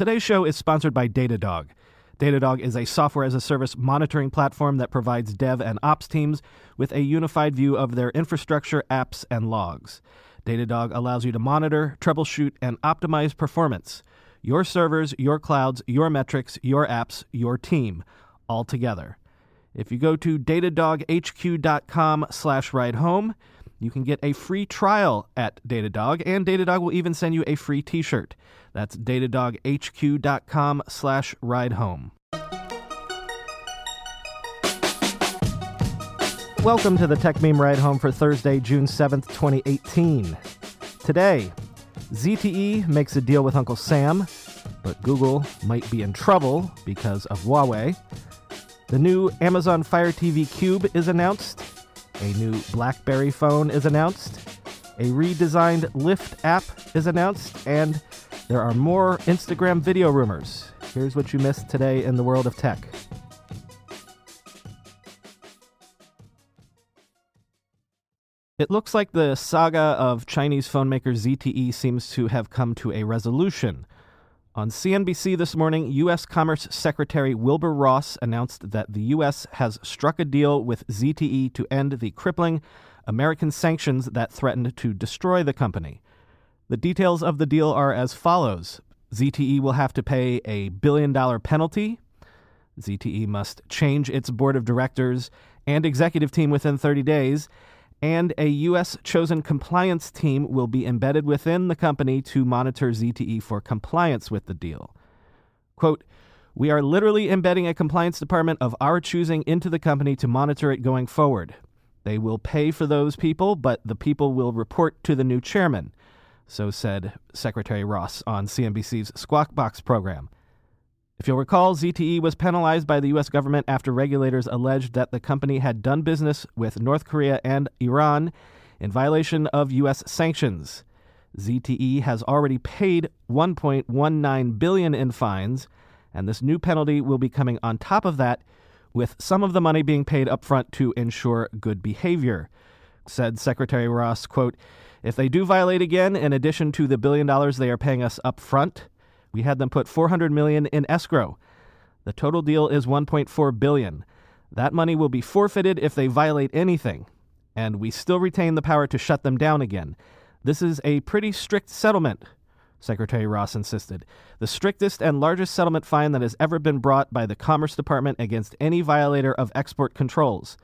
Today's show is sponsored by Datadog. Datadog is a software as a service monitoring platform that provides dev and ops teams with a unified view of their infrastructure, apps, and logs. Datadog allows you to monitor, troubleshoot, and optimize performance. Your servers, your clouds, your metrics, your apps, your team, all together. If you go to datadoghq.com slash ride home, you can get a free trial at Datadog, and Datadog will even send you a free t-shirt. That's datadoghq.com slash ride home. Welcome to the Techmeme Ride Home for Thursday, June 7th, 2018. Today, ZTE makes a deal with Uncle Sam, but Google might be in trouble because of Huawei. The new Amazon Fire TV Cube is announced. A new BlackBerry phone is announced. A redesigned Lyft app is announced. And there are more Instagram video rumors. Here's what you missed today in the world of tech. It looks like the saga of Chinese phone maker ZTE seems to have come to a resolution. On CNBC this morning, U.S. Commerce Secretary Wilbur Ross announced that the U.S. has struck a deal with ZTE to end the crippling American sanctions that threatened to destroy the company. The details of the deal are as follows ZTE will have to pay a billion dollar penalty. ZTE must change its board of directors and executive team within 30 days and a U.S. chosen compliance team will be embedded within the company to monitor ZTE for compliance with the deal. Quote, we are literally embedding a compliance department of our choosing into the company to monitor it going forward. They will pay for those people, but the people will report to the new chairman, so said Secretary Ross on CNBC's Squawk Box program. If you'll recall, ZTE was penalized by the U.S. government after regulators alleged that the company had done business with North Korea and Iran in violation of U.S. sanctions. ZTE has already paid 1.19 billion in fines, and this new penalty will be coming on top of that, with some of the money being paid upfront to ensure good behavior. Said Secretary Ross, quote, If they do violate again, in addition to the billion dollars they are paying us up front, we had them put 400 million in escrow. The total deal is 1.4 billion. That money will be forfeited if they violate anything, and we still retain the power to shut them down again. This is a pretty strict settlement, Secretary Ross insisted. The strictest and largest settlement fine that has ever been brought by the Commerce Department against any violator of export controls.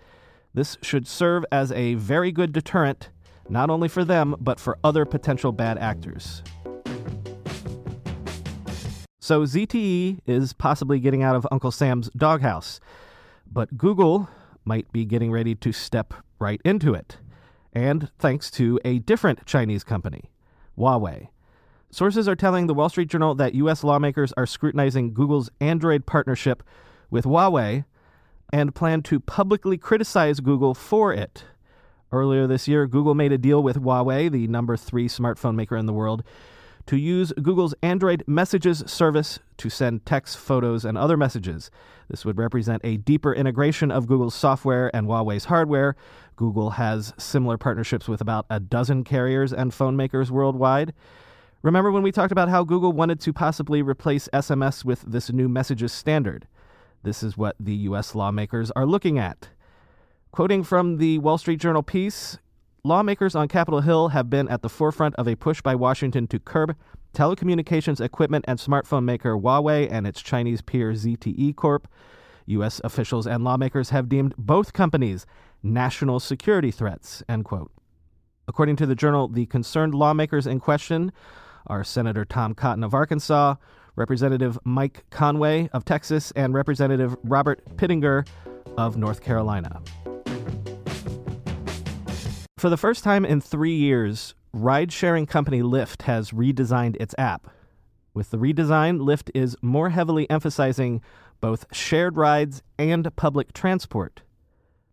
This should serve as a very good deterrent, not only for them, but for other potential bad actors. So ZTE is possibly getting out of Uncle Sam's doghouse, but Google might be getting ready to step right into it. And thanks to a different Chinese company, Huawei. Sources are telling the Wall Street Journal that U.S. lawmakers are scrutinizing Google's Android partnership with Huawei and plan to publicly criticize Google for it. Earlier this year, Google made a deal with Huawei, the number three smartphone maker in the world, to use Google's Android Messages service to send text, photos, and other messages. This would represent a deeper integration of Google's software and Huawei's hardware. Google has similar partnerships with about a dozen carriers and phone makers worldwide. Remember when we talked about how Google wanted to possibly replace SMS with this new messages standard? This is what the U.S. lawmakers are looking at. Quoting from the Wall Street Journal piece, lawmakers on Capitol Hill have been at the forefront of a push by Washington to curb telecommunications equipment and smartphone maker Huawei and its Chinese peer ZTE Corp. U.S. officials and lawmakers have deemed both companies national security threats. End quote. According to the journal, the concerned lawmakers in question are Senator Tom Cotton of Arkansas, Representative Mike Conaway of Texas, and Representative Robert Pittenger of North Carolina. For the first time in three years, ride sharing company Lyft has redesigned its app. With the redesign, Lyft is more heavily emphasizing both shared rides and public transport.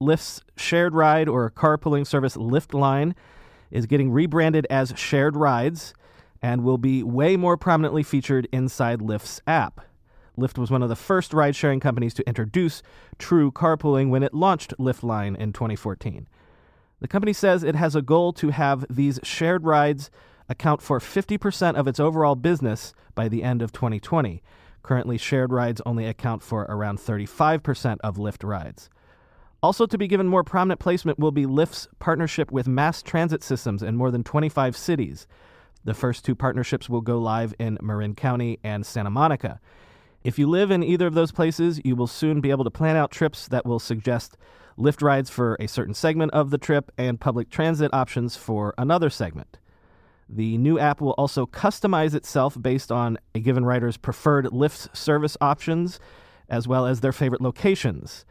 Lyft's shared ride or carpooling service Lyft Line is getting rebranded as Shared Rides and will be way more prominently featured inside Lyft's app. Lyft was one of the first ride sharing companies to introduce true carpooling when it launched Lyft Line in 2014. The company says it has a goal to have these shared rides account for 50% of its overall business by the end of 2020. Currently, shared rides only account for around 35% of Lyft rides. Also, to be given more prominent placement will be Lyft's partnership with mass transit systems in more than 25 cities. The first two partnerships will go live in Marin County and Santa Monica. If you live in either of those places, you will soon be able to plan out trips that will suggest Lyft rides for a certain segment of the trip and public transit options for another segment. The new app will also customize itself based on a given rider's preferred Lyft service options, as well as their favorite locations.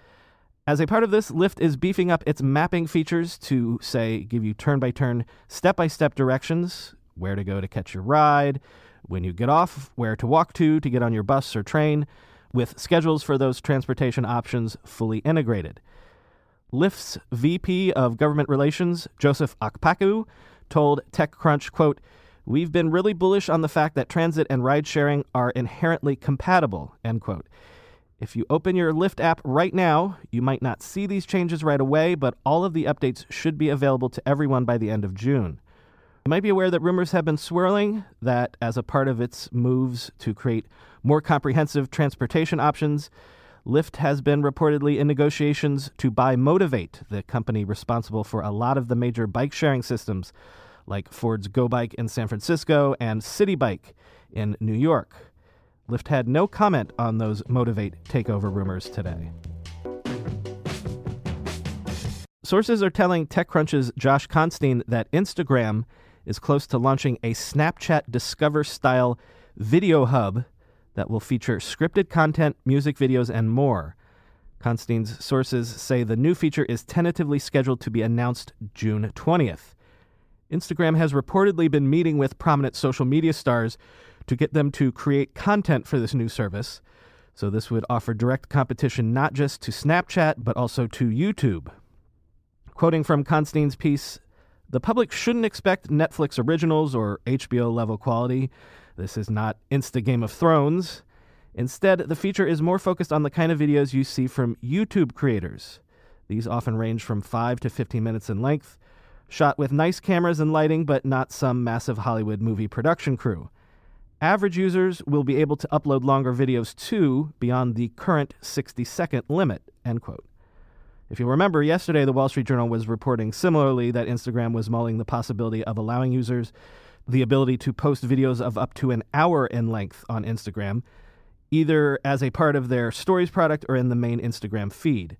As a part of this, Lyft is beefing up its mapping features to, say, give you turn by turn, step by step directions where to go to catch your ride, when you get off, where to walk to to get on your bus or train, with schedules for those transportation options fully integrated. Lyft's VP of Government Relations, Joseph Okpaku, told TechCrunch, quote, We've been really bullish on the fact that transit and ride sharing are inherently compatible, end quote. If you open your Lyft app right now, you might not see these changes right away, but all of the updates should be available to everyone by the end of June. You might be aware that rumors have been swirling that as a part of its moves to create more comprehensive transportation options, Lyft has been reportedly in negotiations to buy Motivate, the company responsible for a lot of the major bike sharing systems like Ford's GoBike in San Francisco and Citi Bike in New York. Lyft had no comment on those Motivate takeover rumors today. Sources are telling TechCrunch's Josh Constine that Instagram is close to launching a Snapchat Discover style video hub that will feature scripted content, music videos, and more. Constine's sources say the new feature is tentatively scheduled to be announced June 20th. Instagram has reportedly been meeting with prominent social media stars to get them to create content for this new service. So, this would offer direct competition not just to Snapchat, but also to YouTube. Quoting from Constine's piece, the public shouldn't expect Netflix originals or HBO level quality. This is not Insta Game of Thrones. Instead, the feature is more focused on the kind of videos you see from YouTube creators. These often range from 5 to 15 minutes in length, shot with nice cameras and lighting, but not some massive Hollywood movie production crew. Average users will be able to upload longer videos too, beyond the current 60 second limit. End quote. If you remember, yesterday the Wall Street Journal was reporting similarly that Instagram was mulling the possibility of allowing users the ability to post videos of up to an hour in length on Instagram, either as a part of their stories product or in the main Instagram feed.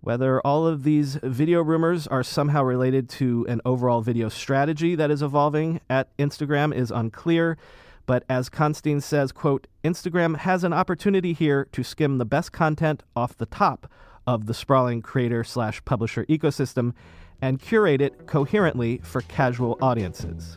Whether all of these video rumors are somehow related to an overall video strategy that is evolving at Instagram is unclear. But as Constine says, quote, Instagram has an opportunity here to skim the best content off the top of the sprawling creator slash publisher ecosystem and curate it coherently for casual audiences.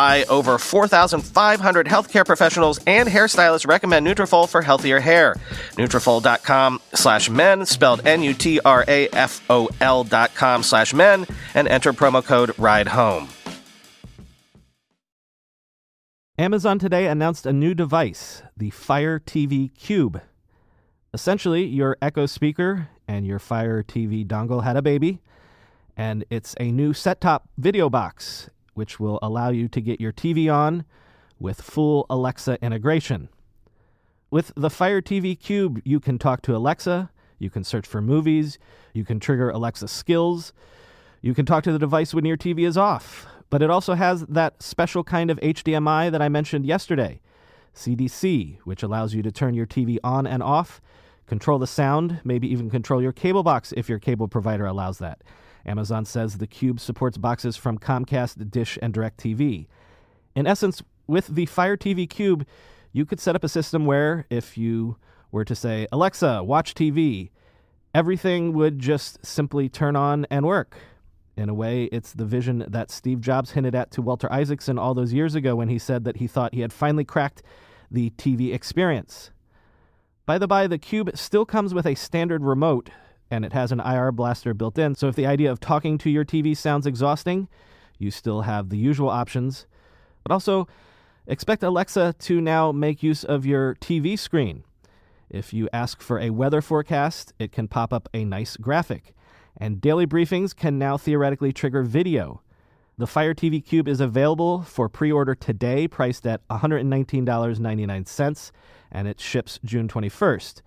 over 4,500 healthcare professionals and hairstylists recommend Nutrafol for healthier hair. Nutrafol.com slash men, spelled N-U-T-R-A-F-O-L dot com slash men, and enter promo code RIDE HOME. Amazon today announced a new device, the Fire TV Cube. Essentially, your Echo speaker and your Fire TV dongle had a baby, and it's a new set top video box, which will allow you to get your TV on with full Alexa integration. With the Fire TV Cube, you can talk to Alexa, you can search for movies, you can trigger Alexa skills, you can talk to the device when your TV is off, but it also has that special kind of HDMI that I mentioned yesterday CEC, which allows you to turn your TV on and off, control the sound, maybe even control your cable box if your cable provider allows that. Amazon says the Cube supports boxes from Comcast, Dish, and DirecTV. In essence, with the Fire TV Cube, you could set up a system where if you were to say, Alexa, watch TV, everything would just simply turn on and work. In a way, it's the vision that Steve Jobs hinted at to Walter Isaacson all those years ago when he said that he thought he had finally cracked the TV experience. By the by, the Cube still comes with a standard remote, and it has an IR blaster built in, so if the idea of talking to your TV sounds exhausting, you still have the usual options. But also, expect Alexa to now make use of your TV screen. If you ask for a weather forecast, it can pop up a nice graphic and daily briefings can now theoretically trigger video. The Fire TV Cube is available for pre order today, priced at $119.99, and it ships June 21st.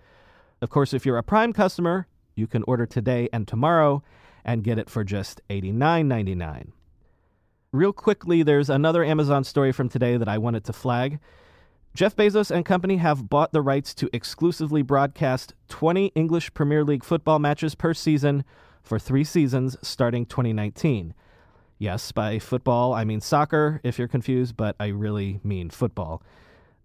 Of course, if you're a Prime customer, you can order today and tomorrow and get it for just $89.99. Real quickly, there's another Amazon story from today that I wanted to flag. Jeff Bezos and company have bought the rights to exclusively broadcast 20 English Premier League football matches per season for three seasons starting 2019. Yes, by football, I mean soccer, if you're confused, but I really mean football.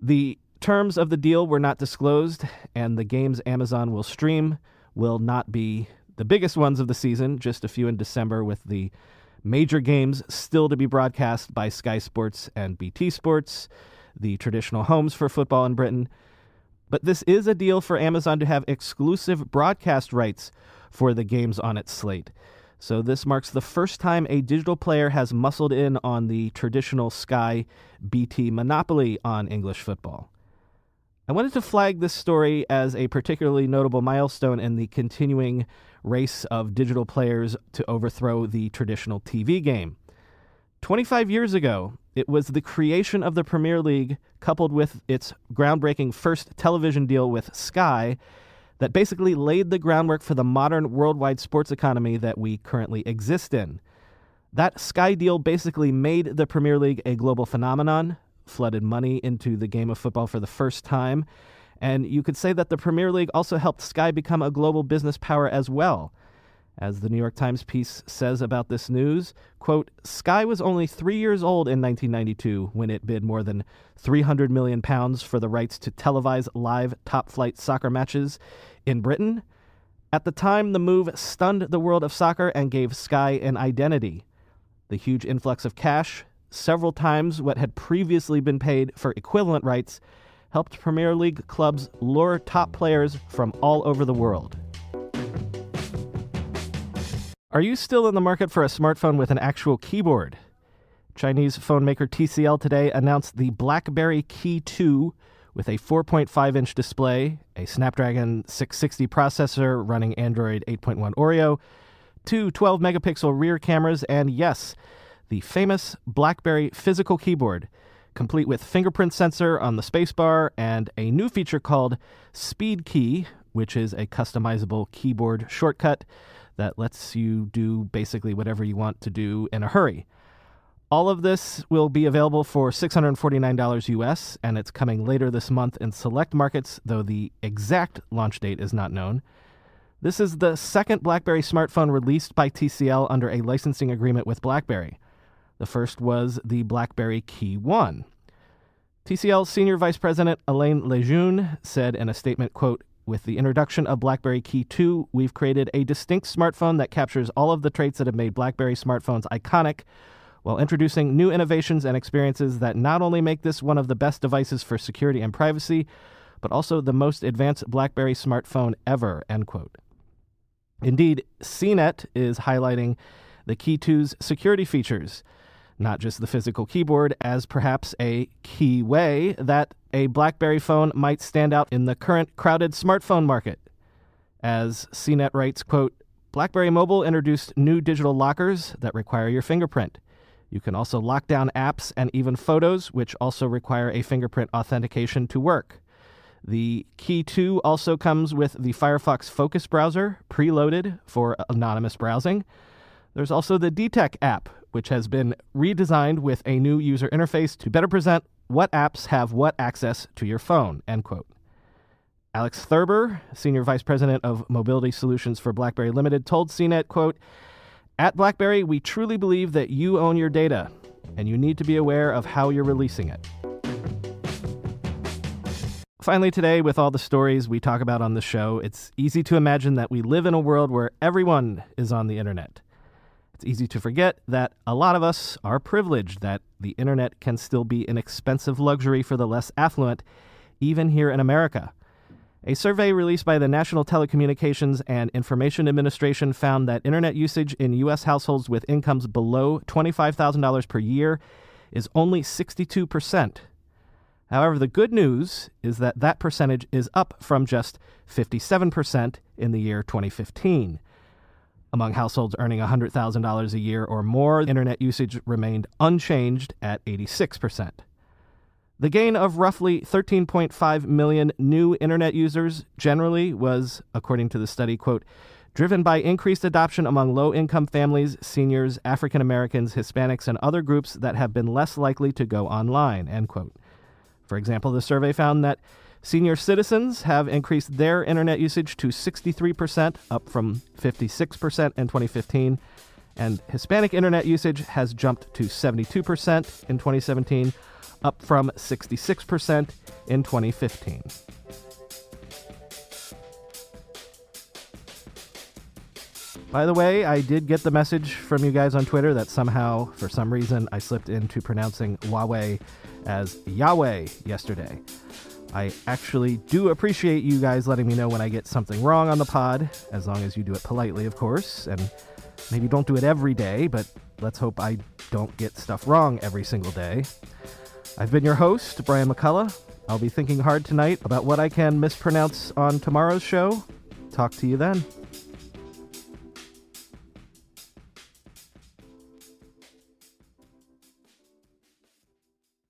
The terms of the deal were not disclosed, and the games Amazon will stream will not be the biggest ones of the season, just a few in December, with the major games still to be broadcast by Sky Sports and BT Sports, the traditional homes for football in Britain. But this is a deal for Amazon to have exclusive broadcast rights for the games on its slate. So this marks the first time a digital player has muscled in on the traditional Sky BT monopoly on English football. I wanted to flag this story as a particularly notable milestone in the continuing race of digital players to overthrow the traditional TV game. 25 years ago, it was the creation of the Premier League, coupled with its groundbreaking first television deal with Sky, that basically laid the groundwork for the modern worldwide sports economy that we currently exist in. That Sky deal basically made the Premier League a global phenomenon, flooded money into the game of football for the first time, and you could say that the Premier League also helped Sky become a global business power as well. As the New York Times piece says about this news, quote, Sky was only three years old in 1992 when it bid more than 300 million pounds for the rights to televise live top flight soccer matches in Britain. At the time, the move stunned the world of soccer and gave Sky an identity. The huge influx of cash, several times what had previously been paid for equivalent rights, helped Premier League clubs lure top players from all over the world. Are you still in the market for a smartphone with an actual keyboard? Chinese phone maker TCL today announced the BlackBerry Key 2 with a 4.5 inch display, a Snapdragon 660 processor running Android 8.1 Oreo, two 12 megapixel rear cameras, and yes, the famous BlackBerry physical keyboard, complete with fingerprint sensor on the spacebar and a new feature called Speed Key, which is a customizable keyboard shortcut that lets you do basically whatever you want to do in a hurry. All of this will be available for $649 US, and it's coming later this month in select markets, though the exact launch date is not known. This is the second BlackBerry smartphone released by TCL under a licensing agreement with BlackBerry. The first was the BlackBerry Key 1. TCL Senior Vice President Alain Lejeune said in a statement, quote, with the introduction of BlackBerry Key 2, we've created a distinct smartphone that captures all of the traits that have made BlackBerry smartphones iconic while introducing new innovations and experiences that not only make this one of the best devices for security and privacy, but also the most advanced BlackBerry smartphone ever, end quote. Indeed, CNET is highlighting the Key 2's security features, not just the physical keyboard, as perhaps a key way that a BlackBerry phone might stand out in the current crowded smartphone market. As CNET writes, quote, BlackBerry Mobile introduced new digital lockers that require your fingerprint. You can also lock down apps and even photos, which also require a fingerprint authentication to work. The Key 2 also comes with the Firefox Focus browser, preloaded for anonymous browsing. There's also the DTEK app, which has been redesigned with a new user interface to better present what apps have what access to your phone, end quote. Alex Thurber, Senior Vice President of Mobility Solutions for BlackBerry Limited, told CNET, quote, at BlackBerry, we truly believe that you own your data, and you need to be aware of how you're releasing it. Finally, today, with all the stories we talk about on the show, it's easy to imagine that we live in a world where everyone is on the internet. It's easy to forget that a lot of us are privileged, that the internet can still be an expensive luxury for the less affluent, even here in America. A survey released by the National Telecommunications and Information Administration found that internet usage in U.S. households with incomes below $25,000 per year is only 62%. However, the good news is that that percentage is up from just 57% in the year 2015. Among households earning $100,000 a year or more, internet usage remained unchanged at 86%. The gain of roughly 13.5 million new internet users generally was, according to the study, quote, driven by increased adoption among low income families, seniors, African Americans, Hispanics, and other groups that have been less likely to go online, end quote. For example, the survey found that senior citizens have increased their internet usage to 63%, up from 56% in 2015, and Hispanic internet usage has jumped to 72% in 2017 up from 66% in 2015. By the way, I did get the message from you guys on Twitter that somehow, for some reason, I slipped into pronouncing Huawei as Yahweh yesterday. I actually do appreciate you guys letting me know when I get something wrong on the pod, as long as you do it politely, of course, and maybe don't do it every day, but let's hope I don't get stuff wrong every single day. I've been your host, Brian McCullough. I'll be thinking hard tonight about what I can mispronounce on tomorrow's show. Talk to you then.